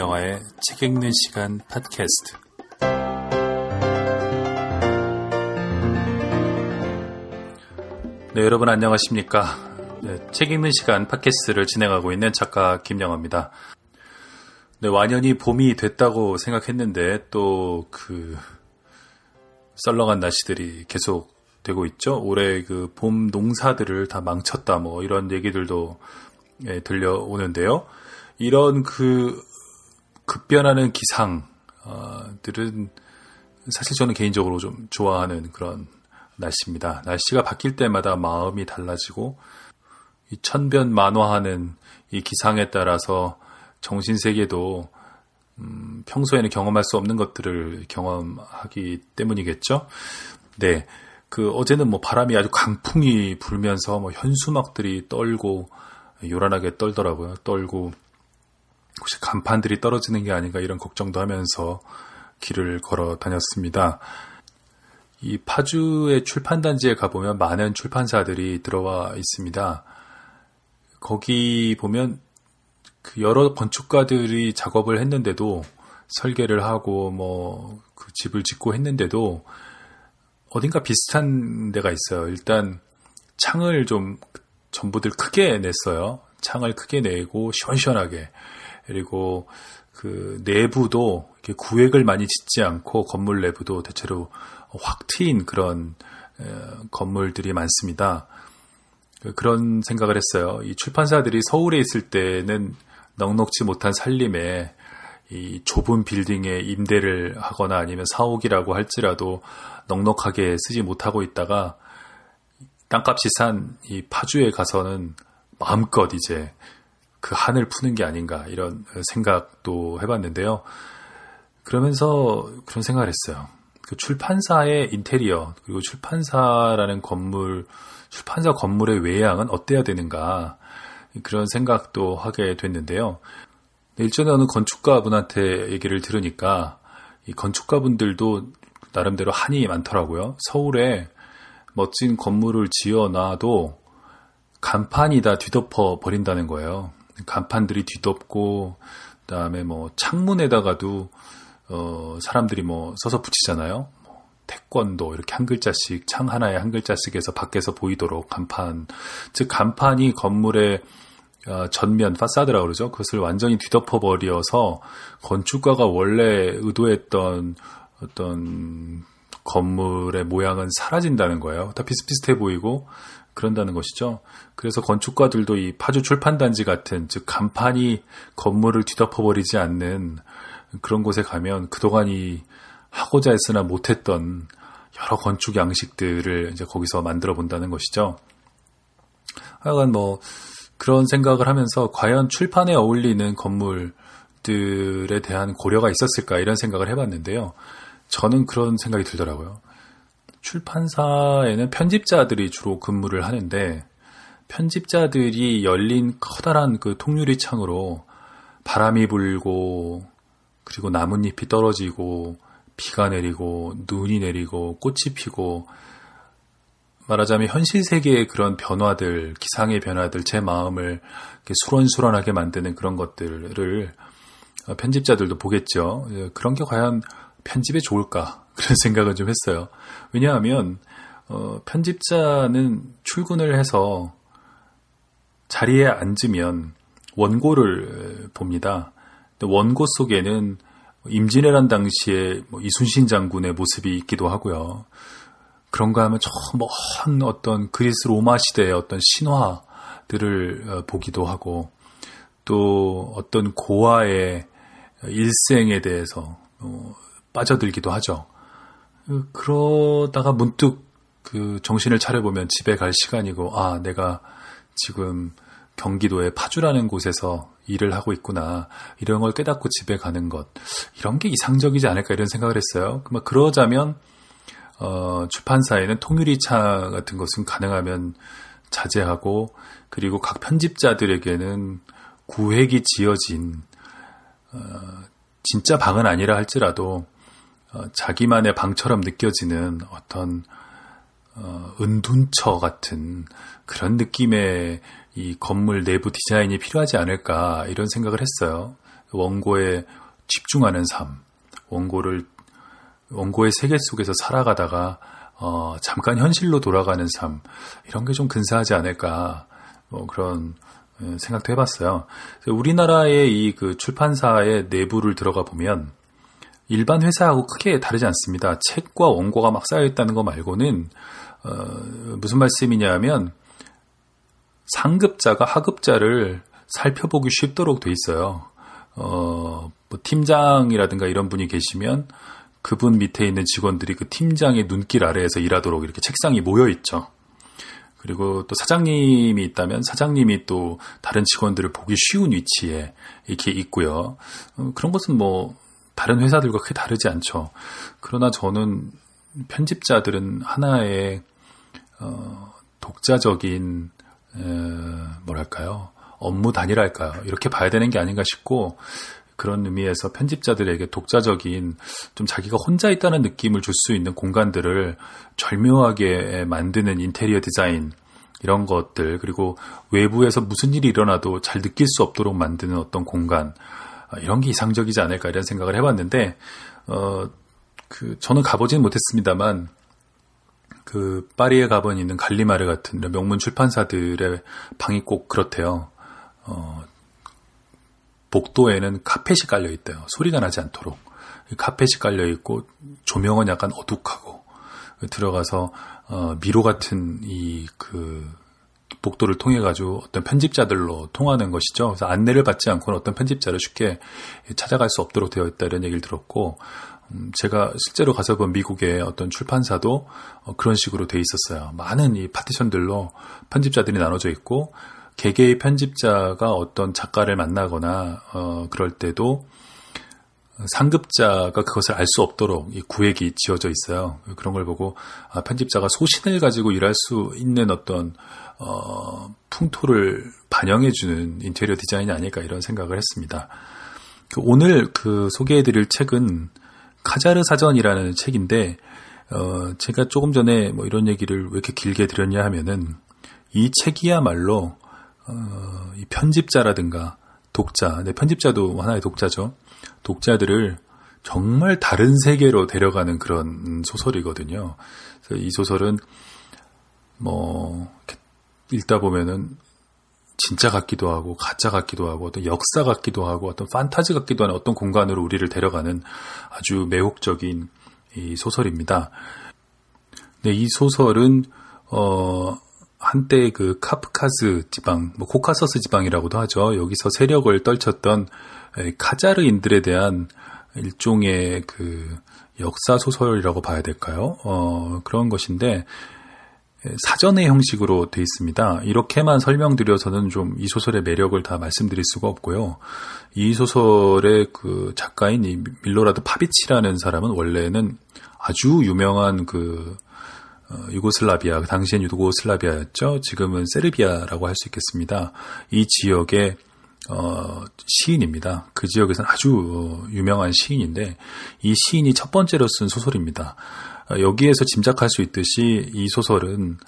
김영하의 책 읽는 시간 팟캐스트. 네, 여러분 안녕하십니까. 네, 책 읽는 시간 팟캐스트를 진행하고 있는 작가 김영하입니다. 네, 완연히 봄이 됐다고 생각했는데 또 그 썰렁한 날씨들이 계속 되고 있죠. 올해 그 봄 농사들을 다 망쳤다 뭐 이런 얘기들도 예, 들려오는데요. 이런 그 급변하는 기상들은 사실 저는 개인적으로 좀 좋아하는 그런 날씨입니다. 날씨가 바뀔 때마다 마음이 달라지고 이 천변 만화하는 이 기상에 따라서 정신 세계도 음, 평소에는 경험할 수 없는 것들을 경험하기 때문이겠죠. 네. 그 어제는 뭐 바람이 아주 강풍이 불면서 뭐 현수막들이 떨고 요란하게 떨더라고요. 떨고 혹시 간판들이 떨어지는 게 아닌가 이런 걱정도 하면서 길을 걸어 다녔습니다. 이 파주의 출판단지에 가보면 많은 출판사들이 들어와 있습니다. 거기 보면 그 여러 건축가들이 작업을 했는데도 설계를 하고 뭐 그 집을 짓고 했는데도 어딘가 비슷한 데가 있어요. 일단 창을 좀 전부들 크게 냈어요. 창을 크게 내고 시원시원하게. 그리고 그 내부도 이렇게 구획을 많이 짓지 않고 건물 내부도 대체로 확 트인 그런 건물들이 많습니다. 그런 생각을 했어요. 이 출판사들이 서울에 있을 때는 넉넉지 못한 살림에 이 좁은 빌딩에 임대를 하거나 아니면 사옥이라고 할지라도 넉넉하게 쓰지 못하고 있다가 땅값이 산이 파주에 가서는 마음껏 이제 그 한을 푸는 게 아닌가 이런 생각도 해봤는데요. 그러면서 그런 생각을 했어요. 그 출판사의 인테리어 그리고 출판사라는 건물 출판사 건물의 외양은 어때야 되는가 그런 생각도 하게 됐는데요. 일전에 어느 건축가분한테 얘기를 들으니까 이 건축가분들도 나름대로 한이 많더라고요. 서울에 멋진 건물을 지어 놔도 간판이 다 뒤덮어 버린다는 거예요. 간판들이 뒤덮고 그다음에 뭐 창문에다가도 어 사람들이 뭐 써서 붙이잖아요. 뭐 태권도 이렇게 한 글자씩 창 하나에 한 글자씩 해서 밖에서 보이도록 간판 즉 간판이 건물의 어, 전면 파사드라고 그러죠. 그것을 완전히 뒤덮어 버려서 건축가가 원래 의도했던 어떤 건물의 모양은 사라진다는 거예요. 다 비슷비슷해 보이고 그런다는 것이죠. 그래서 건축가들도 이 파주 출판단지 같은 즉 간판이 건물을 뒤덮어버리지 않는 그런 곳에 가면 그동안 이 하고자 했으나 못했던 여러 건축 양식들을 이제 거기서 만들어 본다는 것이죠. 하여간 뭐 그런 생각을 하면서 과연 출판에 어울리는 건물들에 대한 고려가 있었을까 이런 생각을 해봤는데요. 저는 그런 생각이 들더라고요. 출판사에는 편집자들이 주로 근무를 하는데 편집자들이 열린 커다란 그 통유리 창으로 바람이 불고 그리고 나뭇잎이 떨어지고 비가 내리고 눈이 내리고 꽃이 피고 말하자면 현실 세계의 그런 변화들, 기상의 변화들, 제 마음을 수런수런하게 만드는 그런 것들을 편집자들도 보겠죠. 예, 그런 게 과연 편집에 좋을까 그런 생각을 좀 했어요. 왜냐하면 어, 편집자는 출근을 해서 자리에 앉으면 원고를 봅니다. 원고 속에는 임진왜란 당시에 뭐 이순신 장군의 모습이 있기도 하고요. 그런가 하면 저 먼 어떤 그리스 로마 시대의 어떤 신화들을 어, 보기도 하고 또 어떤 고아의 일생에 대해서 어, 빠져들기도 하죠. 그러다가 문득 그 정신을 차려보면 집에 갈 시간이고, 아, 내가 지금 경기도의 파주라는 곳에서 일을 하고 있구나. 이런 걸 깨닫고 집에 가는 것. 이런 게 이상적이지 않을까 이런 생각을 했어요. 그러자면, 어, 출판사에는 통유리차 같은 것은 가능하면 자제하고, 그리고 각 편집자들에게는 구획이 지어진, 어, 진짜 방은 아니라 할지라도 어, 자기만의 방처럼 느껴지는 어떤 어, 은둔처 같은 그런 느낌의 이 건물 내부 디자인이 필요하지 않을까 이런 생각을 했어요. 원고에 집중하는 삶, 원고를 원고의 세계 속에서 살아가다가 어, 잠깐 현실로 돌아가는 삶 이런 게 좀 근사하지 않을까 뭐 그런 예, 생각도 해봤어요. 우리나라의 이 그 출판사의 내부를 들어가 보면 일반 회사하고 크게 다르지 않습니다. 책과 원고가 막 쌓여 있다는 거 말고는 어, 무슨 말씀이냐면 상급자가 하급자를 살펴보기 쉽도록 돼 있어요. 어, 뭐 팀장이라든가 이런 분이 계시면 그분 밑에 있는 직원들이 그 팀장의 눈길 아래에서 일하도록 이렇게 책상이 모여 있죠. 그리고 또 사장님이 있다면 사장님이 또 다른 직원들을 보기 쉬운 위치에 이렇게 있고요. 어, 그런 것은 뭐 다른 회사들과 크게 다르지 않죠. 그러나 저는 편집자들은 하나의 어, 독자적인 에, 뭐랄까요 업무 단위랄까요 이렇게 봐야 되는 게 아닌가 싶고 그런 의미에서 편집자들에게 독자적인 좀 자기가 혼자 있다는 느낌을 줄 수 있는 공간들을 절묘하게 만드는 인테리어 디자인 이런 것들 그리고 외부에서 무슨 일이 일어나도 잘 느낄 수 없도록 만드는 어떤 공간 아, 이런 게 이상적이지 않을까 이런 생각을 해봤는데 어 그 저는 가보지는 못했습니다만 그 파리에 가본 있는 갈리마르 같은 명문 출판사들의 방이 꼭 그렇대요. 어 복도에는 카펫이 깔려 있대요. 소리가 나지 않도록. 카펫이 깔려 있고 조명은 약간 어둑하고 들어가서 어, 미로 같은 이그 복도를 통해 가지고 어떤 편집자들로 통하는 것이죠. 그래서 안내를 받지 않고는 어떤 편집자를 쉽게 찾아갈 수 없도록 되어 있다 이런 얘기를 들었고 음, 제가 실제로 가서 본 미국의 어떤 출판사도 어, 그런 식으로 돼 있었어요. 많은 이 파티션들로 편집자들이 나눠져 있고 개개의 편집자가 어떤 작가를 만나거나 어, 그럴 때도 상급자가 그것을 알 수 없도록 이 구획이 지어져 있어요. 그런 걸 보고 아, 편집자가 소신을 가지고 일할 수 있는 어떤 어, 풍토를 반영해주는 인테리어 디자인이 아닐까 이런 생각을 했습니다. 그 오늘 그 소개해드릴 책은 카자르 사전이라는 책인데 어, 제가 조금 전에 뭐 이런 얘기를 왜 이렇게 길게 드렸냐 하면은 이 책이야말로 어, 이 편집자라든가 독자, 네, 편집자도 하나의 독자죠. 독자들을 정말 다른 세계로 데려가는 그런 소설이거든요. 그래서 이 소설은 뭐 읽다 보면은 진짜 같기도 하고 가짜 같기도 하고 어떤 역사 같기도 하고 어떤 판타지 같기도 하는 어떤 공간으로 우리를 데려가는 아주 매혹적인 이 소설입니다. 네, 이 소설은 어 한때 그 카프카스 지방, 뭐 코카서스 지방이라고도 하죠. 여기서 세력을 떨쳤던 카자르인들에 대한 일종의 그 역사 소설이라고 봐야 될까요? 어, 그런 것인데 사전의 형식으로 돼 있습니다. 이렇게만 설명드려서는 좀 이 소설의 매력을 다 말씀드릴 수가 없고요. 이 소설의 그 작가인 이 밀로라드 파비치라는 사람은 원래는 아주 유명한 그 어, 유고슬라비아, 그 당시엔 유고슬라비아였죠. 지금은 세르비아라고 할 수 있겠습니다. 이 지역의 어, 시인입니다. 그 지역에서는 아주 유명한 시인인데 이 시인이 첫 번째로 쓴 소설입니다. 어, 여기에서 짐작할 수 있듯이 이 소설은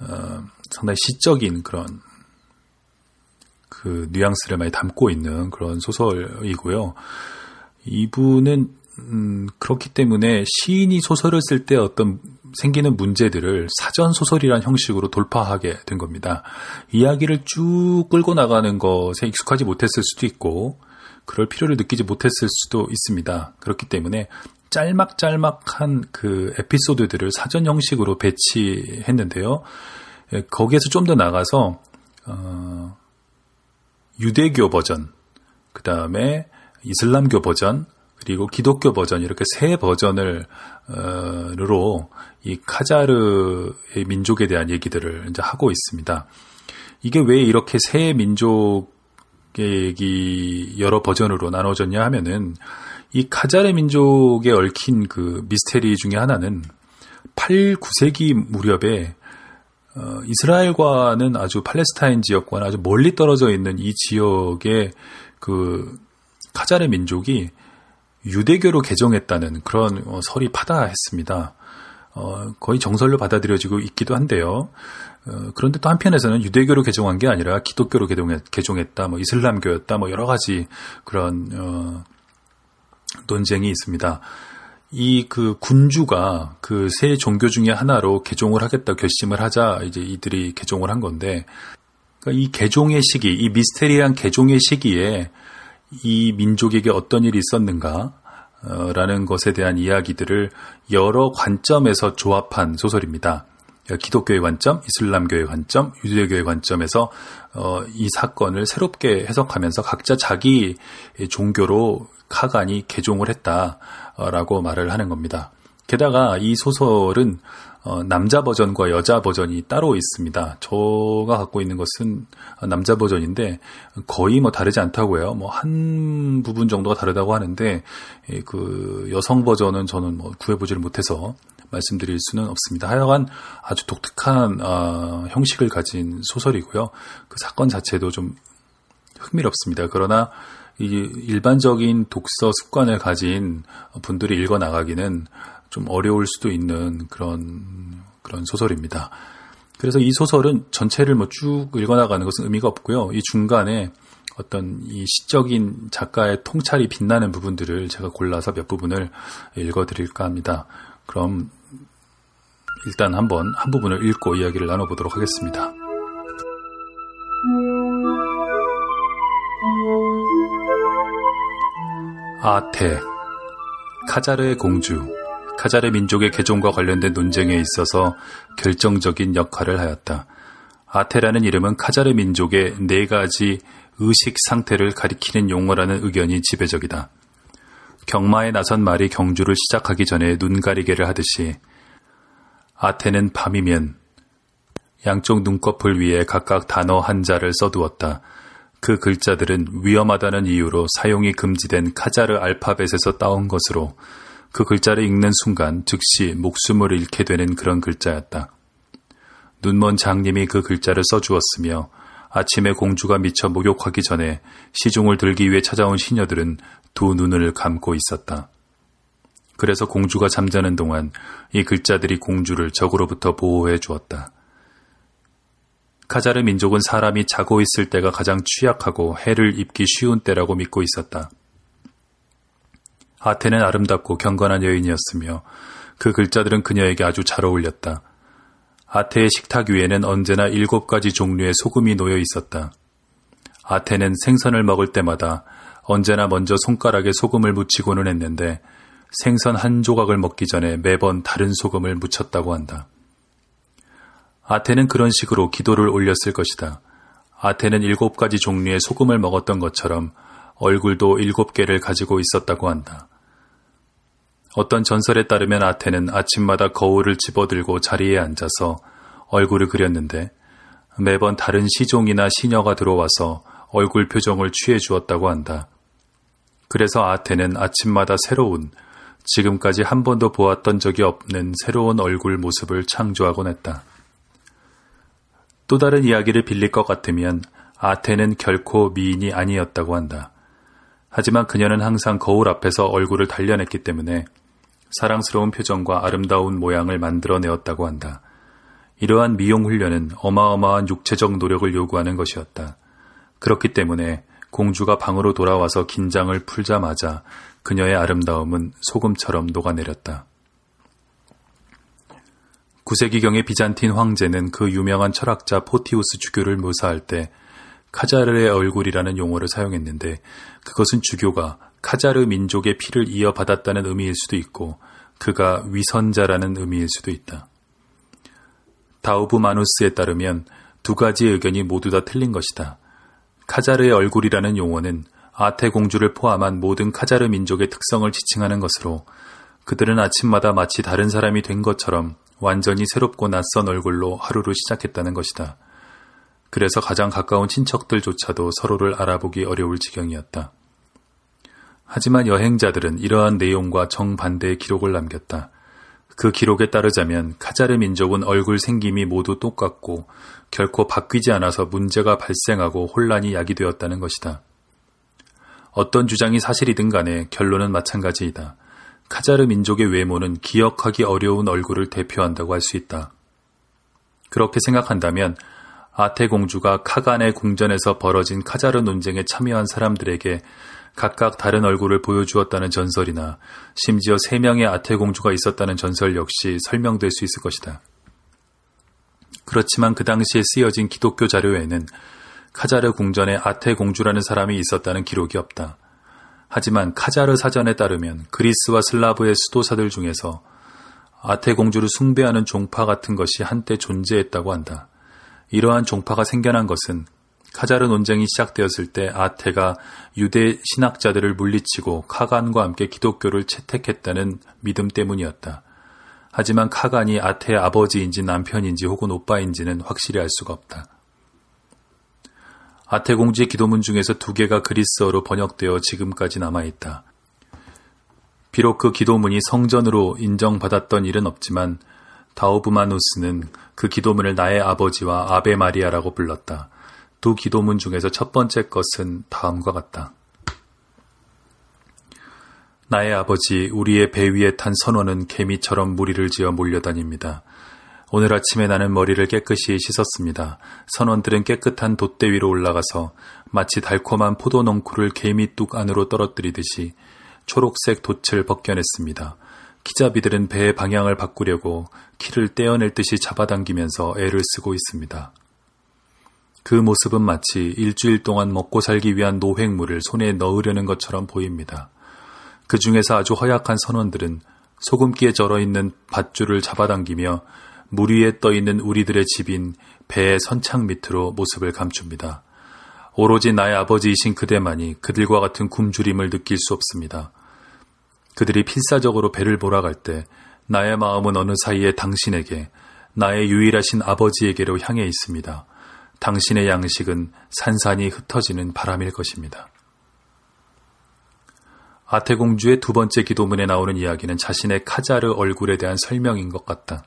어, 상당히 시적인 그런 그 뉘앙스를 많이 담고 있는 그런 소설이고요. 이분은 음, 그렇기 때문에 시인이 소설을 쓸 때 어떤 생기는 문제들을 사전 소설이란 형식으로 돌파하게 된 겁니다. 이야기를 쭉 끌고 나가는 것에 익숙하지 못했을 수도 있고, 그럴 필요를 느끼지 못했을 수도 있습니다. 그렇기 때문에 짤막짤막한 그 에피소드들을 사전 형식으로 배치했는데요. 예, 거기에서 좀 더 나가서, 어, 유대교 버전, 그 다음에 이슬람교 버전, 그리고 기독교 버전 이렇게 세 버전을 으로 이 카자르의 민족에 대한 얘기들을 이제 하고 있습니다. 이게 왜 이렇게 세 민족의 얘기 여러 버전으로 나눠졌냐 하면은 이 카자르 민족에 얽힌 그 미스테리 중에 하나는 8, 9세기 무렵에 어, 이스라엘과는 아주 팔레스타인 지역과는 아주 멀리 떨어져 있는 이 지역의 그 카자르 민족이 유대교로 개종했다는 그런 어, 설이 파다했습니다. 어, 거의 정설로 받아들여지고 있기도 한데요. 어, 그런데 또 한편에서는 유대교로 개종한 게 아니라 기독교로 개종했, 개종했다, 뭐 이슬람교였다, 뭐 여러 가지 그런 어, 논쟁이 있습니다. 이 그 군주가 그 세 종교 중의 하나로 개종을 하겠다 결심을 하자 이제 이들이 개종을 한 건데 그러니까 이 개종의 시기, 이 미스테리한 개종의 시기에 이 민족에게 어떤 일이 있었는가 라는 것에 대한 이야기들을 여러 관점에서 조합한 소설입니다. 기독교의 관점, 이슬람교의 관점, 유대교의 관점에서 어, 이 사건을 새롭게 해석하면서 각자 자기 종교로 카간이 개종을 했다라고 말을 하는 겁니다. 게다가 이 소설은 어, 남자 버전과 여자 버전이 따로 있습니다. 저가 갖고 있는 것은 남자 버전인데 거의 뭐 다르지 않다고요. 뭐 한 부분 정도가 다르다고 하는데 그 여성 버전은 저는 뭐 구해보지를 못해서 말씀드릴 수는 없습니다. 하여간 아주 독특한 어, 형식을 가진 소설이고요. 그 사건 자체도 좀 흥미롭습니다. 그러나 이 일반적인 독서 습관을 가진 분들이 읽어 나가기는 좀 어려울 수도 있는 그런 그런 소설입니다. 그래서 이 소설은 전체를 뭐 쭉 읽어나가는 것은 의미가 없고요. 이 중간에 어떤 이 시적인 작가의 통찰이 빛나는 부분들을 제가 골라서 몇 부분을 읽어드릴까 합니다. 그럼 일단 한번 한 부분을 읽고 이야기를 나눠보도록 하겠습니다. 아테 카자르의 공주 카자르 민족의 개종과 관련된 논쟁에 있어서 결정적인 역할을 하였다. 아테라는 이름은 카자르 민족의 네 가지 의식 상태를 가리키는 용어라는 의견이 지배적이다. 경마에 나선 말이 경주를 시작하기 전에 눈 가리개를 하듯이 아테는 밤이면 양쪽 눈꺼풀 위에 각각 단어 한 자를 써두었다. 그 글자들은 위험하다는 이유로 사용이 금지된 카자르 알파벳에서 따온 것으로 그 글자를 읽는 순간 즉시 목숨을 잃게 되는 그런 글자였다. 눈먼 장님이 그 글자를 써주었으며 아침에 공주가 미쳐 목욕하기 전에 시중을 들기 위해 찾아온 시녀들은 두 눈을 감고 있었다. 그래서 공주가 잠자는 동안 이 글자들이 공주를 적으로부터 보호해 주었다. 카자르 민족은 사람이 자고 있을 때가 가장 취약하고 해를 입기 쉬운 때라고 믿고 있었다. 아테는 아름답고 경건한 여인이었으며 그 글자들은 그녀에게 아주 잘 어울렸다. 아테의 식탁 위에는 언제나 일곱 가지 종류의 소금이 놓여 있었다. 아테는 생선을 먹을 때마다 언제나 먼저 손가락에 소금을 묻히고는 했는데 생선 한 조각을 먹기 전에 매번 다른 소금을 묻혔다고 한다. 아테는 그런 식으로 기도를 올렸을 것이다. 아테는 일곱 가지 종류의 소금을 먹었던 것처럼 얼굴도 일곱 개를 가지고 있었다고 한다. 어떤 전설에 따르면 아테는 아침마다 거울을 집어들고 자리에 앉아서 얼굴을 그렸는데 매번 다른 시종이나 시녀가 들어와서 얼굴 표정을 취해 주었다고 한다. 그래서 아테는 아침마다 새로운 지금까지 한 번도 보았던 적이 없는 새로운 얼굴 모습을 창조하곤 했다. 또 다른 이야기를 빌릴 것 같으면 아테는 결코 미인이 아니었다고 한다. 하지만 그녀는 항상 거울 앞에서 얼굴을 단련했기 때문에 사랑스러운 표정과 아름다운 모양을 만들어내었다고 한다. 이러한 미용 훈련은 어마어마한 육체적 노력을 요구하는 것이었다. 그렇기 때문에 공주가 방으로 돌아와서 긴장을 풀자마자 그녀의 아름다움은 소금처럼 녹아내렸다. 9세기경의 비잔틴 황제는 그 유명한 철학자 포티우스 주교를 묘사할 때 카자르의 얼굴이라는 용어를 사용했는데 그것은 주교가 카자르 민족의 피를 이어받았다는 의미일 수도 있고 그가 위선자라는 의미일 수도 있다. 다우브 마누스에 따르면 두 가지 의견이 모두 다 틀린 것이다. 카자르의 얼굴이라는 용어는 아테 공주를 포함한 모든 카자르 민족의 특성을 지칭하는 것으로 그들은 아침마다 마치 다른 사람이 된 것처럼 완전히 새롭고 낯선 얼굴로 하루를 시작했다는 것이다. 그래서 가장 가까운 친척들조차도 서로를 알아보기 어려울 지경이었다. 하지만 여행자들은 이러한 내용과 정반대의 기록을 남겼다. 그 기록에 따르자면 카자르 민족은 얼굴 생김이 모두 똑같고 결코 바뀌지 않아서 문제가 발생하고 혼란이 야기되었다는 것이다. 어떤 주장이 사실이든 간에 결론은 마찬가지이다. 카자르 민족의 외모는 기억하기 어려운 얼굴을 대표한다고 할 수 있다. 그렇게 생각한다면 아테 공주가 카간의 궁전에서 벌어진 카자르 논쟁에 참여한 사람들에게 각각 다른 얼굴을 보여주었다는 전설이나 심지어 세 명의 아테 공주가 있었다는 전설 역시 설명될 수 있을 것이다. 그렇지만 그 당시에 쓰여진 기독교 자료에는 카자르 궁전에 아테 공주라는 사람이 있었다는 기록이 없다. 하지만 카자르 사전에 따르면 그리스와 슬라브의 수도사들 중에서 아테 공주를 숭배하는 종파 같은 것이 한때 존재했다고 한다. 이러한 종파가 생겨난 것은 카자르 논쟁이 시작되었을 때 아테가 유대 신학자들을 물리치고 카간과 함께 기독교를 채택했다는 믿음 때문이었다. 하지만 카간이 아테의 아버지인지 남편인지 혹은 오빠인지는 확실히 알 수가 없다. 아태공주의 기도문 중에서 두 개가 그리스어로 번역되어 지금까지 남아있다. 비록 그 기도문이 성전으로 인정받았던 일은 없지만 다오브마누스는 그 기도문을 나의 아버지와 아베 마리아라고 불렀다. 두 기도문 중에서 첫 번째 것은 다음과 같다. 나의 아버지, 우리의 배 위에 탄 선원은 개미처럼 무리를 지어 몰려다닙니다. 오늘 아침에 나는 머리를 깨끗이 씻었습니다. 선원들은 깨끗한 돛대 위로 올라가서 마치 달콤한 포도 농쿨을 개미 뚝 안으로 떨어뜨리듯이 초록색 돛을 벗겨냈습니다. 기자비들은 배의 방향을 바꾸려고 키를 떼어낼 듯이 잡아당기면서 애를 쓰고 있습니다. 그 모습은 마치 일주일 동안 먹고 살기 위한 노획물을 손에 넣으려는 것처럼 보입니다. 그 중에서 아주 허약한 선원들은 소금기에 절어 있는 밧줄을 잡아당기며 물 위에 떠 있는 우리들의 집인 배의 선창 밑으로 모습을 감춥니다. 오로지 나의 아버지이신 그대만이 그들과 같은 굶주림을 느낄 수 없습니다. 그들이 필사적으로 배를 몰아갈 때 나의 마음은 어느 사이에 당신에게 나의 유일하신 아버지에게로 향해 있습니다. 당신의 양식은 산산이 흩어지는 바람일 것입니다. 아태공주의 두 번째 기도문에 나오는 이야기는 자신의 카자르 얼굴에 대한 설명인 것 같다.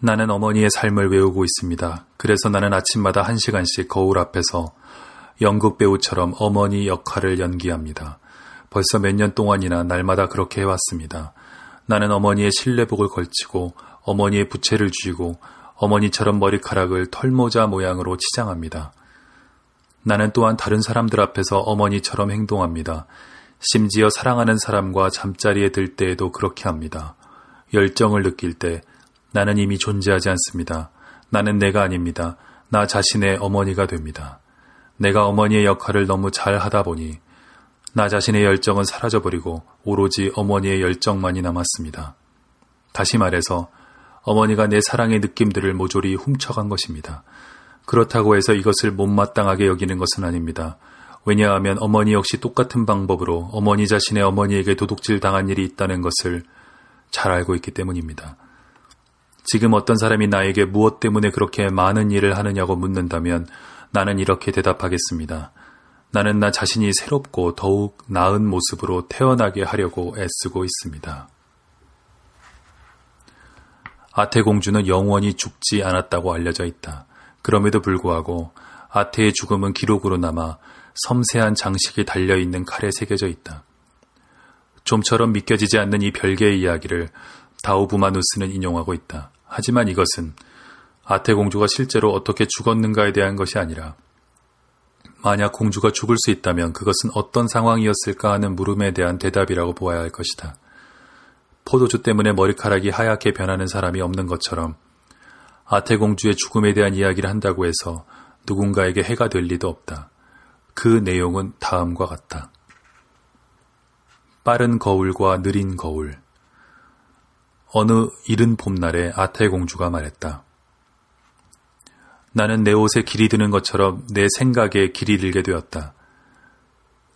나는 어머니의 삶을 외우고 있습니다. 그래서 나는 아침마다 한 시간씩 거울 앞에서 연극 배우처럼 어머니 역할을 연기합니다. 벌써 몇 년 동안이나 날마다 그렇게 해왔습니다. 나는 어머니의 실내복을 걸치고 어머니의 부채를 쥐고 어머니처럼 머리카락을 털모자 모양으로 치장합니다. 나는 또한 다른 사람들 앞에서 어머니처럼 행동합니다. 심지어 사랑하는 사람과 잠자리에 들 때에도 그렇게 합니다. 열정을 느낄 때 나는 이미 존재하지 않습니다. 나는 내가 아닙니다. 나 자신의 어머니가 됩니다. 내가 어머니의 역할을 너무 잘 하다 보니 나 자신의 열정은 사라져버리고 오로지 어머니의 열정만이 남았습니다. 다시 말해서 어머니가 내 사랑의 느낌들을 모조리 훔쳐간 것입니다. 그렇다고 해서 이것을 못마땅하게 여기는 것은 아닙니다. 왜냐하면 어머니 역시 똑같은 방법으로 어머니 자신의 어머니에게 도둑질 당한 일이 있다는 것을 잘 알고 있기 때문입니다. 지금 어떤 사람이 나에게 무엇 때문에 그렇게 많은 일을 하느냐고 묻는다면 나는 이렇게 대답하겠습니다. 나는 나 자신이 새롭고 더욱 나은 모습으로 태어나게 하려고 애쓰고 있습니다. 아테 공주는 영원히 죽지 않았다고 알려져 있다. 그럼에도 불구하고 아테의 죽음은 기록으로 남아 섬세한 장식이 달려있는 칼에 새겨져 있다. 좀처럼 믿겨지지 않는 이 별개의 이야기를 다우부마누스는 인용하고 있다. 하지만 이것은 아테 공주가 실제로 어떻게 죽었는가에 대한 것이 아니라 만약 공주가 죽을 수 있다면 그것은 어떤 상황이었을까 하는 물음에 대한 대답이라고 보아야 할 것이다. 포도주 때문에 머리카락이 하얗게 변하는 사람이 없는 것처럼 아테 공주의 죽음에 대한 이야기를 한다고 해서 누군가에게 해가 될 리도 없다. 그 내용은 다음과 같다. 빠른 거울과 느린 거울. 어느 이른 봄날에 아테 공주가 말했다. 나는 내 옷에 길이 드는 것처럼 내 생각에 길이 들게 되었다.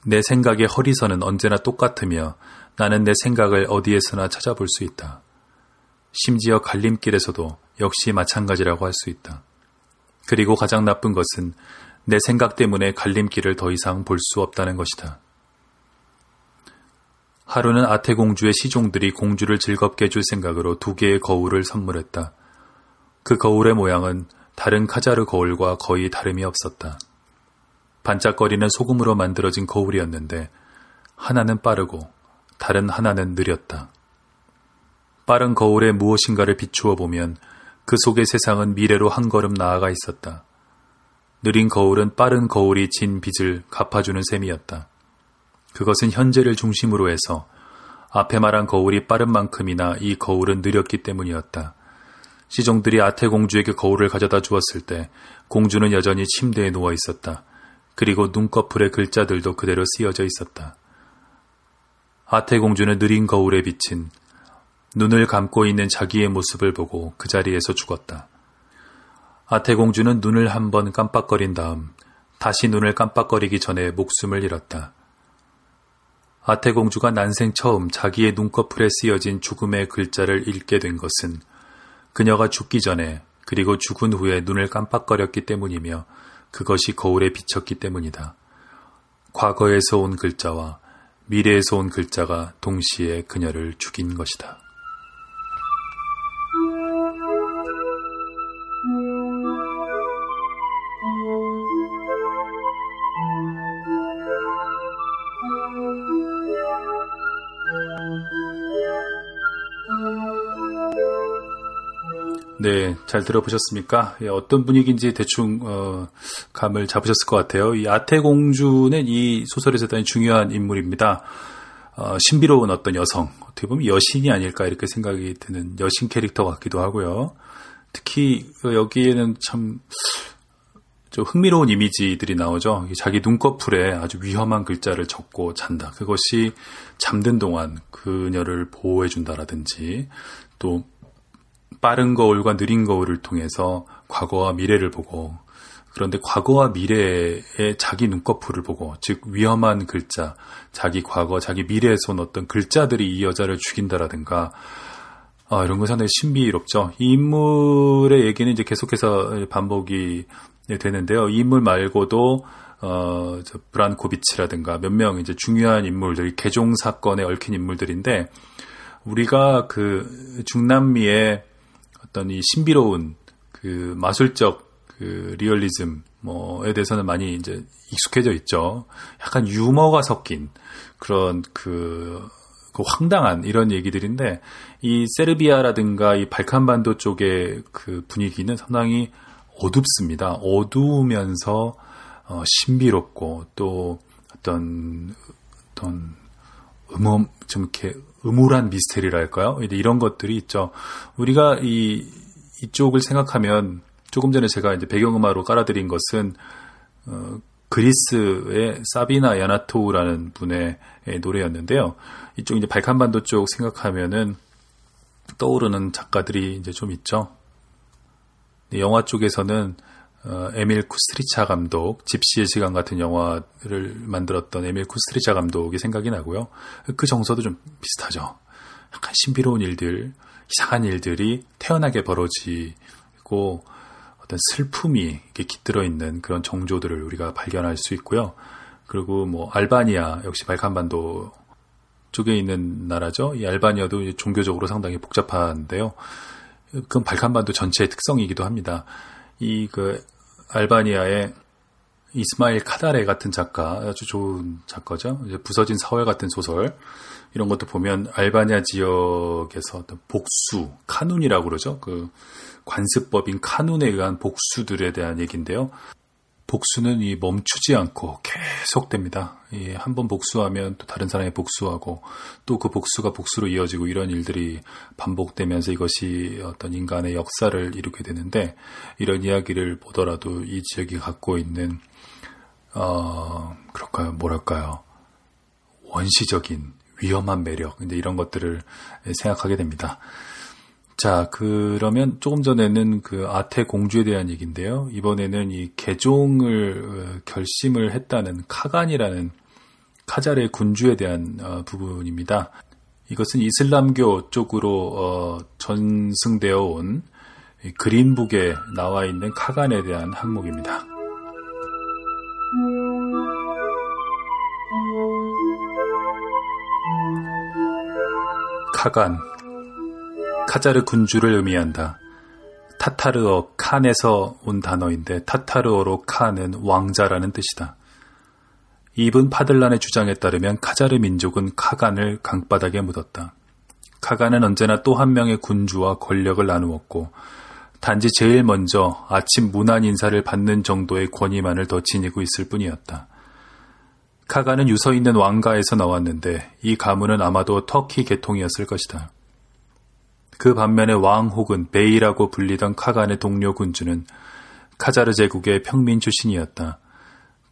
내 생각의 허리선은 언제나 똑같으며 나는 내 생각을 어디에서나 찾아볼 수 있다. 심지어 갈림길에서도 역시 마찬가지라고 할 수 있다. 그리고 가장 나쁜 것은 내 생각 때문에 갈림길을 더 이상 볼 수 없다는 것이다. 하루는 아태공주의 시종들이 공주를 즐겁게 해줄 생각으로 두 개의 거울을 선물했다. 그 거울의 모양은 다른 카자르 거울과 거의 다름이 없었다. 반짝거리는 소금으로 만들어진 거울이었는데 하나는 빠르고 다른 하나는 느렸다. 빠른 거울에 무엇인가를 비추어 보면 그 속의 세상은 미래로 한 걸음 나아가 있었다. 느린 거울은 빠른 거울이 진 빚을 갚아주는 셈이었다. 그것은 현재를 중심으로 해서 앞에 말한 거울이 빠른 만큼이나 이 거울은 느렸기 때문이었다. 시종들이 아태 공주에게 거울을 가져다 주었을 때 공주는 여전히 침대에 누워 있었다. 그리고 눈꺼풀의 글자들도 그대로 쓰여져 있었다. 아태 공주는 느린 거울에 비친 눈을 감고 있는 자기의 모습을 보고 그 자리에서 죽었다. 아태 공주는 눈을 한 번 깜빡거린 다음 다시 눈을 깜빡거리기 전에 목숨을 잃었다. 아태 공주가 난생 처음 자기의 눈꺼풀에 쓰여진 죽음의 글자를 읽게 된 것은 그녀가 죽기 전에 그리고 죽은 후에 눈을 깜빡거렸기 때문이며 그것이 거울에 비쳤기 때문이다. 과거에서 온 글자와 미래에서 온 글자가 동시에 그녀를 죽인 것이다. 네, 잘 들어보셨습니까? 예, 어떤 분위기인지 대충 어, 감을 잡으셨을 것 같아요. 이 아태공주는 이 소설에서 대한 중요한 인물입니다. 어, 신비로운 어떤 여성, 어떻게 보면 여신이 아닐까 이렇게 생각이 드는 여신 캐릭터 같기도 하고요. 특히 여기에는 참 흥미로운 이미지들이 나오죠. 자기 눈꺼풀에 아주 위험한 글자를 적고 잔다. 그것이 잠든 동안 그녀를 보호해준다라든지 또 빠른 거울과 느린 거울을 통해서 과거와 미래를 보고 그런데 과거와 미래의 자기 눈꺼풀을 보고 즉 위험한 글자, 자기 과거, 자기 미래에서 온 어떤 글자들이 이 여자를 죽인다라든가 아, 이런 건 상당히 신비롭죠. 이 인물의 얘기는 이제 계속해서 반복이 되는데요. 이 인물 말고도 어, 저 브란코비치라든가 몇 명 이제 중요한 인물들, 개종 사건에 얽힌 인물들인데 우리가 그 중남미의 어떤 이 신비로운 그 마술적 그 리얼리즘 뭐에 대해서는 많이 이제 익숙해져 있죠. 약간 유머가 섞인 그런 그, 그 황당한 이런 얘기들인데 이 세르비아라든가 이 발칸반도 쪽의 그 분위기는 상당히 어둡습니다. 어두우면서 어, 신비롭고 또 어떤 어떤 음험 좀 이렇게 음울한 미스테리랄까요? 이런 것들이 있죠. 우리가 이 이쪽을 생각하면 조금 전에 제가 이제 배경음악으로 깔아드린 것은 어, 그리스의 사비나 야나토우라는 분의 노래였는데요. 이쪽 이제 발칸반도 쪽 생각하면은 떠오르는 작가들이 이제 좀 있죠. 영화 쪽에서는 어, 에밀 쿠스트리차 감독, 집시의 시간 같은 영화를 만들었던 에밀 쿠스트리차 감독이 생각이 나고요. 그 정서도 좀 비슷하죠. 약간 신비로운 일들, 이상한 일들이 태연하게 벌어지고 어떤 슬픔이 깃들어 있는 그런 정조들을 우리가 발견할 수 있고요. 그리고 뭐 알바니아 역시 발칸반도 쪽에 있는 나라죠. 이 알바니아도 종교적으로 상당히 복잡한데요. 그건 발칸반도 전체의 특성이기도 합니다. 이 그 알바니아의 이스마일 카다레 같은 작가 아주 좋은 작가죠. 이제 부서진 사회 같은 소설 이런 것도 보면 알바니아 지역에서 어떤 복수 카눈이라고 그러죠. 그 관습법인 카눈에 의한 복수들에 대한 얘기인데요. 복수는 이 멈추지 않고 계속됩니다. 한번 복수하면 또 다른 사람이 복수하고 또 그 복수가 복수로 이어지고 이런 일들이 반복되면서 이것이 어떤 인간의 역사를 이루게 되는데 이런 이야기를 보더라도 이 지역이 갖고 있는 어 그럴까요 뭐랄까요 원시적인 위험한 매력 이제 이런 것들을 생각하게 됩니다. 자, 그러면 조금 전에는 그 아태 공주에 대한 얘기인데요. 이번에는 이 개종을 어, 결심을 했다는 카간이라는 카자르의 군주에 대한 어, 부분입니다. 이것은 이슬람교 쪽으로 어, 전승되어 온 그린북에 나와 있는 카간에 대한 항목입니다. 카간 카자르 군주를 의미한다. 타타르어 칸에서 온 단어인데 타타르어로 칸은 왕자라는 뜻이다. 이분 파들란의 주장에 따르면 카자르 민족은 카간을 강바닥에 묻었다. 카간은 언제나 또 한 명의 군주와 권력을 나누었고 단지 제일 먼저 아침 문안 인사를 받는 정도의 권위만을 더 지니고 있을 뿐이었다. 카간은 유서 있는 왕가에서 나왔는데 이 가문은 아마도 터키 계통이었을 것이다. 그 반면에 왕 혹은 베이라고 불리던 카간의 동료 군주는 카자르 제국의 평민 출신이었다.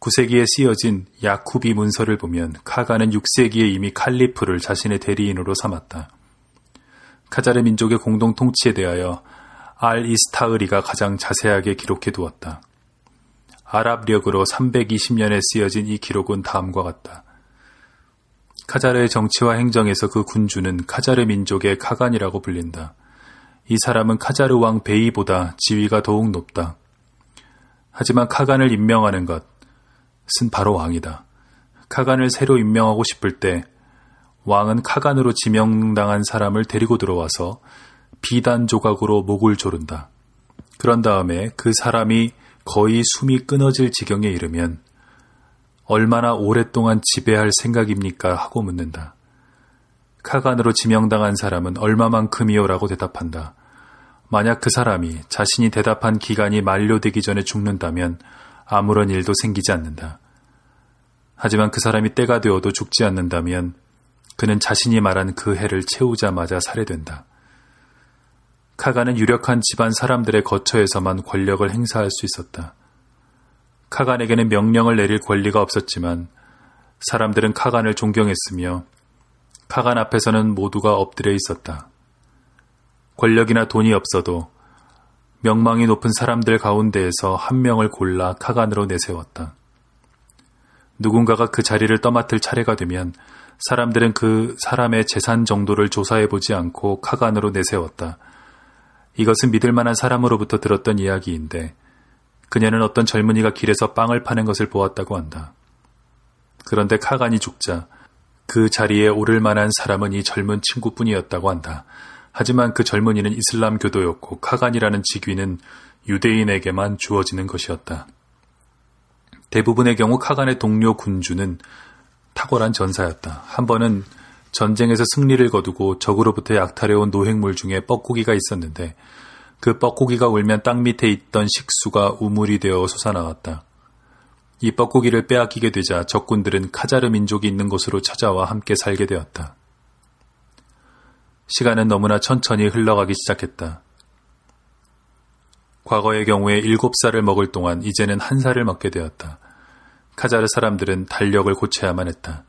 9세기에 쓰여진 야쿠비 문서를 보면 카간은 6세기에 이미 칼리프를 자신의 대리인으로 삼았다. 카자르 민족의 공동 통치에 대하여 알 이스타으리가 가장 자세하게 기록해 두었다. 아랍력으로 320년에 쓰여진 이 기록은 다음과 같다. 카자르의 정치와 행정에서 그 군주는 카자르 민족의 카간이라고 불린다. 이 사람은 카자르 왕 베이보다 지위가 더욱 높다. 하지만 카간을 임명하는 것은 바로 왕이다. 카간을 새로 임명하고 싶을 때 왕은 카간으로 지명당한 사람을 데리고 들어와서 비단 조각으로 목을 조른다. 그런 다음에 그 사람이 거의 숨이 끊어질 지경에 이르면 얼마나 오랫동안 지배할 생각입니까? 하고 묻는다. 카간으로 지명당한 사람은 얼마만큼이요 라고 대답한다. 만약 그 사람이 자신이 대답한 기간이 만료되기 전에 죽는다면 아무런 일도 생기지 않는다. 하지만 그 사람이 때가 되어도 죽지 않는다면 그는 자신이 말한 그 해를 채우자마자 살해된다. 카간은 유력한 집안 사람들의 거처에서만 권력을 행사할 수 있었다. 카간에게는 명령을 내릴 권리가 없었지만 사람들은 카간을 존경했으며 카간 앞에서는 모두가 엎드려 있었다. 권력이나 돈이 없어도 명망이 높은 사람들 가운데에서 한 명을 골라 카간으로 내세웠다. 누군가가 그 자리를 떠맡을 차례가 되면 사람들은 그 사람의 재산 정도를 조사해 보지 않고 카간으로 내세웠다. 이것은 믿을 만한 사람으로부터 들었던 이야기인데 그녀는 어떤 젊은이가 길에서 빵을 파는 것을 보았다고 한다. 그런데 카간이 죽자 그 자리에 오를 만한 사람은 이 젊은 친구뿐이었다고 한다. 하지만 그 젊은이는 이슬람 교도였고 카간이라는 직위는 유대인에게만 주어지는 것이었다. 대부분의 경우 카간의 동료 군주는 탁월한 전사였다. 한 번은 전쟁에서 승리를 거두고 적으로부터 약탈해온 노획물 중에 뻐꾸기가 있었는데 그 뻐꾸기가 울면 땅 밑에 있던 식수가 우물이 되어 솟아나왔다. 이 뻐꾸기를 빼앗기게 되자 적군들은 카자르 민족이 있는 곳으로 찾아와 함께 살게 되었다. 시간은 너무나 천천히 흘러가기 시작했다. 과거의 경우에 7살을 먹을 동안 이제는 한 살을 먹게 되었다. 카자르 사람들은 달력을 고쳐야만 했다.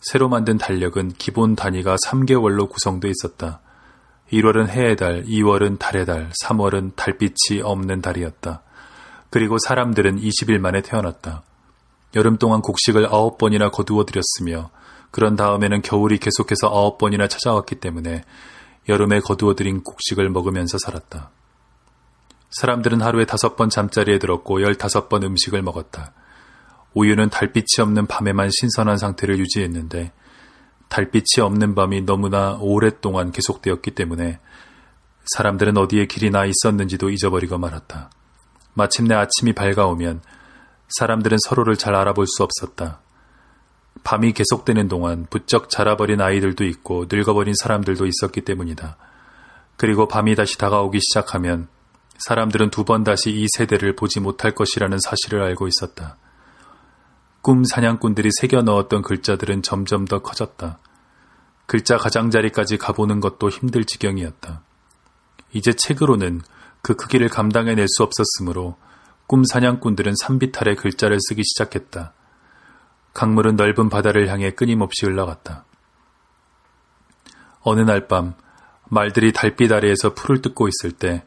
새로 만든 달력은 기본 단위가 3개월로 구성되어 있었다. 1월은 해의 달, 2월은 달의 달, 3월은 달빛이 없는 달이었다. 그리고 사람들은 20일 만에 태어났다. 여름 동안 곡식을 9번이나 거두어 들였으며 그런 다음에는 겨울이 계속해서 9번이나 찾아왔기 때문에 여름에 거두어 들인 곡식을 먹으면서 살았다. 사람들은 하루에 5번 잠자리에 들었고 15번 음식을 먹었다. 우유는 달빛이 없는 밤에만 신선한 상태를 유지했는데 달빛이 없는 밤이 너무나 오랫동안 계속되었기 때문에 사람들은 어디에 길이 나 있었는지도 잊어버리고 말았다. 마침내 아침이 밝아오면 사람들은 서로를 잘 알아볼 수 없었다. 밤이 계속되는 동안 부쩍 자라버린 아이들도 있고 늙어버린 사람들도 있었기 때문이다. 그리고 밤이 다시 다가오기 시작하면 사람들은 두 번 다시 이 세대를 보지 못할 것이라는 사실을 알고 있었다. 꿈 사냥꾼들이 새겨 넣었던 글자들은 점점 더 커졌다. 글자 가장자리까지 가보는 것도 힘들 지경이었다. 이제 책으로는 그 크기를 감당해낼 수 없었으므로 꿈 사냥꾼들은 산비탈의 글자를 쓰기 시작했다. 강물은 넓은 바다를 향해 끊임없이 흘러갔다. 어느 날 밤 말들이 달빛 아래에서 풀을 뜯고 있을 때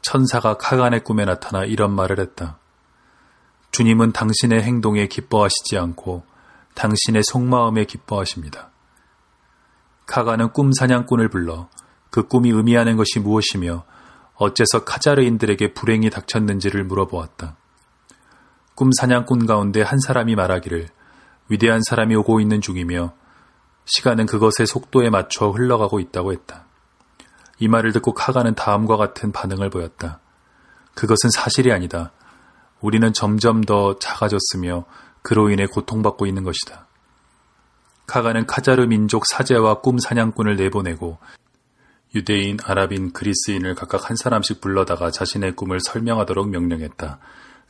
천사가 카간의 꿈에 나타나 이런 말을 했다. 주님은 당신의 행동에 기뻐하시지 않고 당신의 속마음에 기뻐하십니다. 카가는 꿈 사냥꾼을 불러 그 꿈이 의미하는 것이 무엇이며 어째서 카자르인들에게 불행이 닥쳤는지를 물어보았다. 꿈 사냥꾼 가운데 한 사람이 말하기를 위대한 사람이 오고 있는 중이며 시간은 그것의 속도에 맞춰 흘러가고 있다고 했다. 이 말을 듣고 카가는 다음과 같은 반응을 보였다. 그것은 사실이 아니다. 우리는 점점 더 작아졌으며 그로 인해 고통받고 있는 것이다. 카가는 카자르 민족 사제와 꿈 사냥꾼을 내보내고 유대인, 아랍인, 그리스인을 각각 한 사람씩 불러다가 자신의 꿈을 설명하도록 명령했다.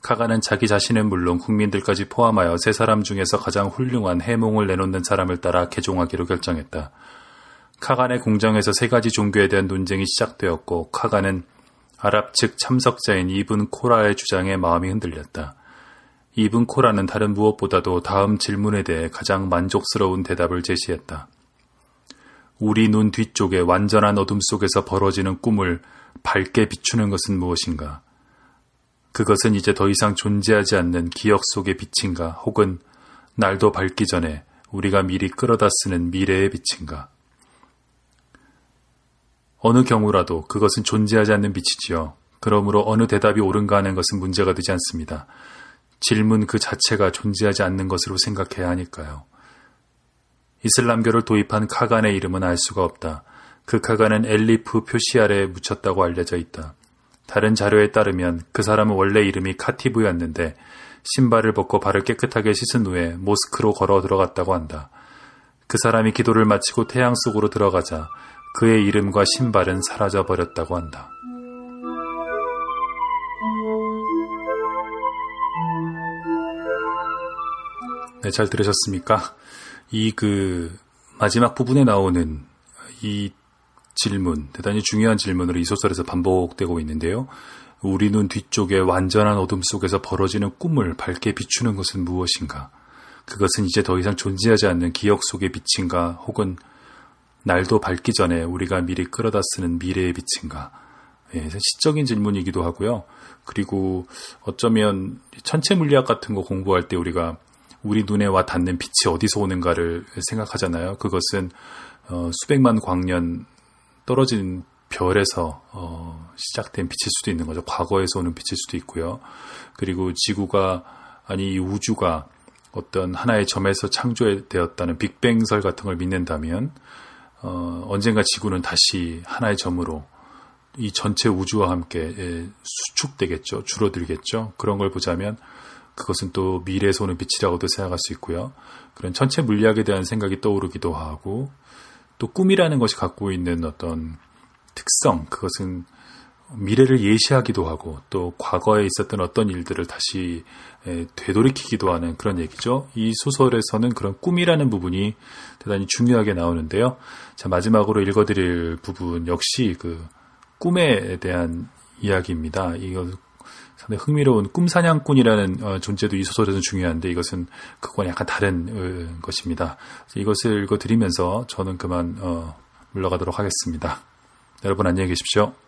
카가는 자기 자신은 물론 국민들까지 포함하여 세 사람 중에서 가장 훌륭한 해몽을 내놓는 사람을 따라 개종하기로 결정했다. 카간의 공장에서 세 가지 종교에 대한 논쟁이 시작되었고 카간은 아랍 측 참석자인 이분 코라의 주장에 마음이 흔들렸다. 이분 코라는 다른 무엇보다도 다음 질문에 대해 가장 만족스러운 대답을 제시했다. 우리 눈 뒤쪽에 완전한 어둠 속에서 벌어지는 꿈을 밝게 비추는 것은 무엇인가? 그것은 이제 더 이상 존재하지 않는 기억 속의 빛인가? 혹은 날도 밝기 전에 우리가 미리 끌어다 쓰는 미래의 빛인가? 어느 경우라도 그것은 존재하지 않는 빛이지요. 그러므로 어느 대답이 옳은가 하는 것은 문제가 되지 않습니다. 질문 그 자체가 존재하지 않는 것으로 생각해야 하니까요. 이슬람교를 도입한 카간의 이름은 알 수가 없다. 그 카간은 엘리프 표시 아래에 묻혔다고 알려져 있다. 다른 자료에 따르면 그 사람은 원래 이름이 카티브였는데 신발을 벗고 발을 깨끗하게 씻은 후에 모스크로 걸어 들어갔다고 한다. 그 사람이 기도를 마치고 태양 속으로 들어가자 그의 이름과 신발은 사라져 버렸다고 한다. 네, 잘 들으셨습니까? 이 그 마지막 부분에 나오는 이 질문, 대단히 중요한 질문으로 이 소설에서 반복되고 있는데요. 우리 눈 뒤쪽에 완전한 어둠 속에서 벌어지는 꿈을 밝게 비추는 것은 무엇인가? 그것은 이제 더 이상 존재하지 않는 기억 속의 빛인가? 혹은 날도 밝기 전에 우리가 미리 끌어다 쓰는 미래의 빛인가? 예, 시적인 질문이기도 하고요. 그리고 어쩌면 천체 물리학 같은 거 공부할 때 우리가 우리 눈에 와 닿는 빛이 어디서 오는가를 생각하잖아요. 그것은 어, 수백만 광년 떨어진 별에서 어, 시작된 빛일 수도 있는 거죠. 과거에서 오는 빛일 수도 있고요. 그리고 지구가 아니 우주가 어떤 하나의 점에서 창조되었다는 빅뱅설 같은 걸 믿는다면 어, 언젠가 지구는 다시 하나의 점으로 이 전체 우주와 함께 예, 수축되겠죠. 줄어들겠죠. 그런 걸 보자면 그것은 또 미래에서 오는 빛이라고도 생각할 수 있고요. 그런 전체 물리학에 대한 생각이 떠오르기도 하고 또 꿈이라는 것이 갖고 있는 어떤 특성, 그것은 미래를 예시하기도 하고 또 과거에 있었던 어떤 일들을 다시 되돌이키기도 하는 그런 얘기죠. 이 소설에서는 그런 꿈이라는 부분이 대단히 중요하게 나오는데요. 자, 마지막으로 읽어드릴 부분 역시 그 꿈에 대한 이야기입니다. 이거 상당히 흥미로운 꿈사냥꾼이라는 어, 존재도 이 소설에서는 중요한데 이것은 그건 약간 다른 어, 것입니다. 이것을 읽어드리면서 저는 그만 어, 물러가도록 하겠습니다. 여러분 안녕히 계십시오.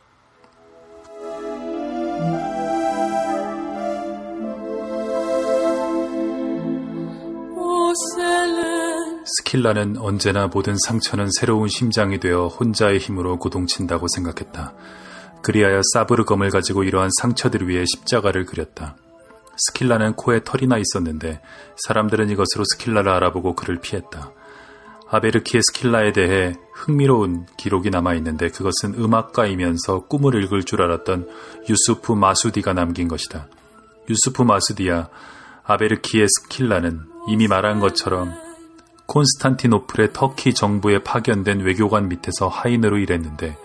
스킬라는 언제나 모든 상처는 새로운 심장이 되어 혼자의 힘으로 고동친다고 생각했다. 그리하여 사브르검을 가지고 이러한 상처들 위에 십자가를 그렸다. 스킬라는 코에 털이 나 있었는데 사람들은 이것으로 스킬라를 알아보고 그를 피했다. 아베르키의 스킬라에 대해 흥미로운 기록이 남아 있는데 그것은 음악가이면서 꿈을 읽을 줄 알았던 유수프 마수디가 남긴 것이다. 유수프 마수디야 아베르키의 스킬라는 이미 말한 것처럼 콘스탄티노플의 터키 정부에 파견된 외교관 밑에서 하인으로 일했는데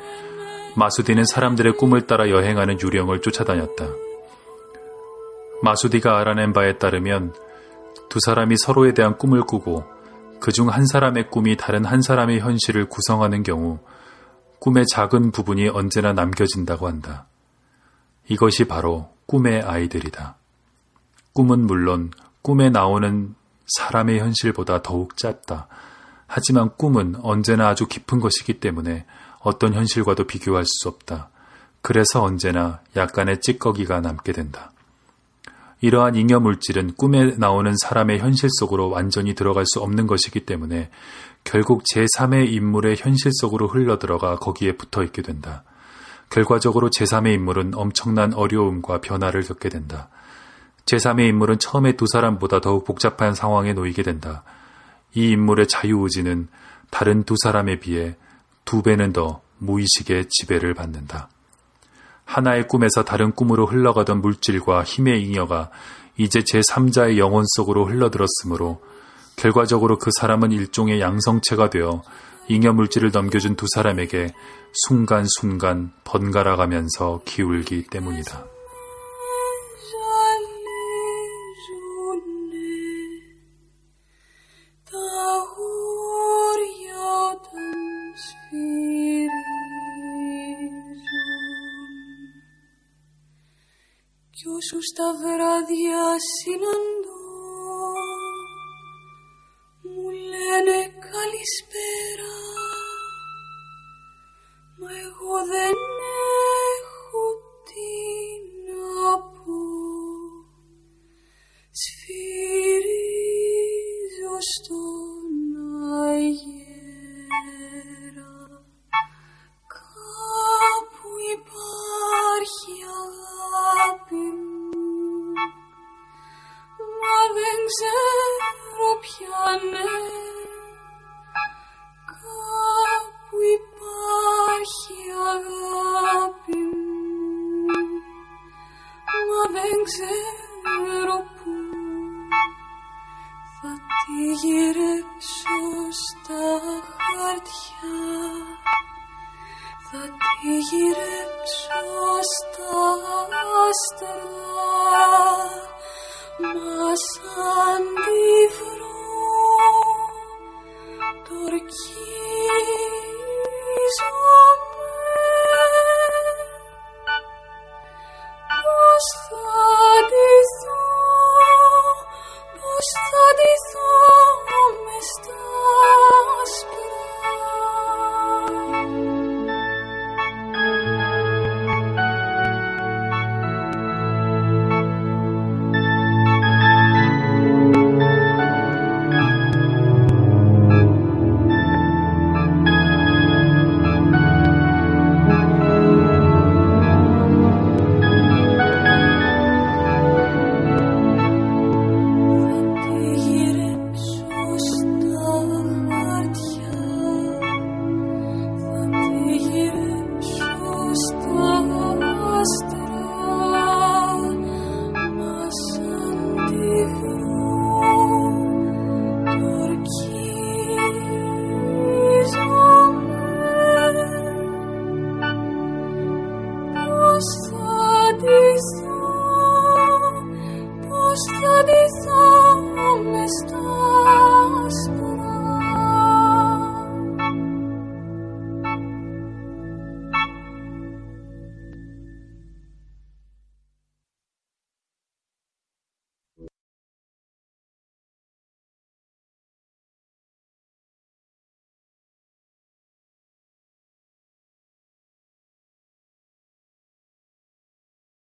마수디는 사람들의 꿈을 따라 여행하는 유령을 쫓아다녔다. 마수디가 알아낸 바에 따르면 두 사람이 서로에 대한 꿈을 꾸고 그 중 한 사람의 꿈이 다른 한 사람의 현실을 구성하는 경우 꿈의 작은 부분이 언제나 남겨진다고 한다. 이것이 바로 꿈의 아이들이다. 꿈은 물론 꿈에 나오는 사람의 현실보다 더욱 짧다. 하지만 꿈은 언제나 아주 깊은 것이기 때문에 어떤 현실과도 비교할 수 없다. 그래서 언제나 약간의 찌꺼기가 남게 된다. 이러한 잉여 물질은 꿈에 나오는 사람의 현실 속으로 완전히 들어갈 수 없는 것이기 때문에 결국 제3의 인물의 현실 속으로 흘러들어가 거기에 붙어 있게 된다. 결과적으로 제3의 인물은 엄청난 어려움과 변화를 겪게 된다. 제3의 인물은 처음에 두 사람보다 더욱 복잡한 상황에 놓이게 된다. 이 인물의 자유의지는 다른 두 사람에 비해 두 배는 더 무의식의 지배를 받는다. 하나의 꿈에서 다른 꿈으로 흘러가던 물질과 힘의 잉여가 이제 제3자의 영혼 속으로 흘러들었으므로 결과적으로 그 사람은 일종의 양성체가 되어 잉여 물질을 넘겨준 두 사람에게 순간순간 번갈아가면서 기울기 때문이다. Ποιο σου στα βράδια συναντώ. Μου λένε καλησπέρα Μα εγώ δεν έχω τι να πω Σφυρίζω στον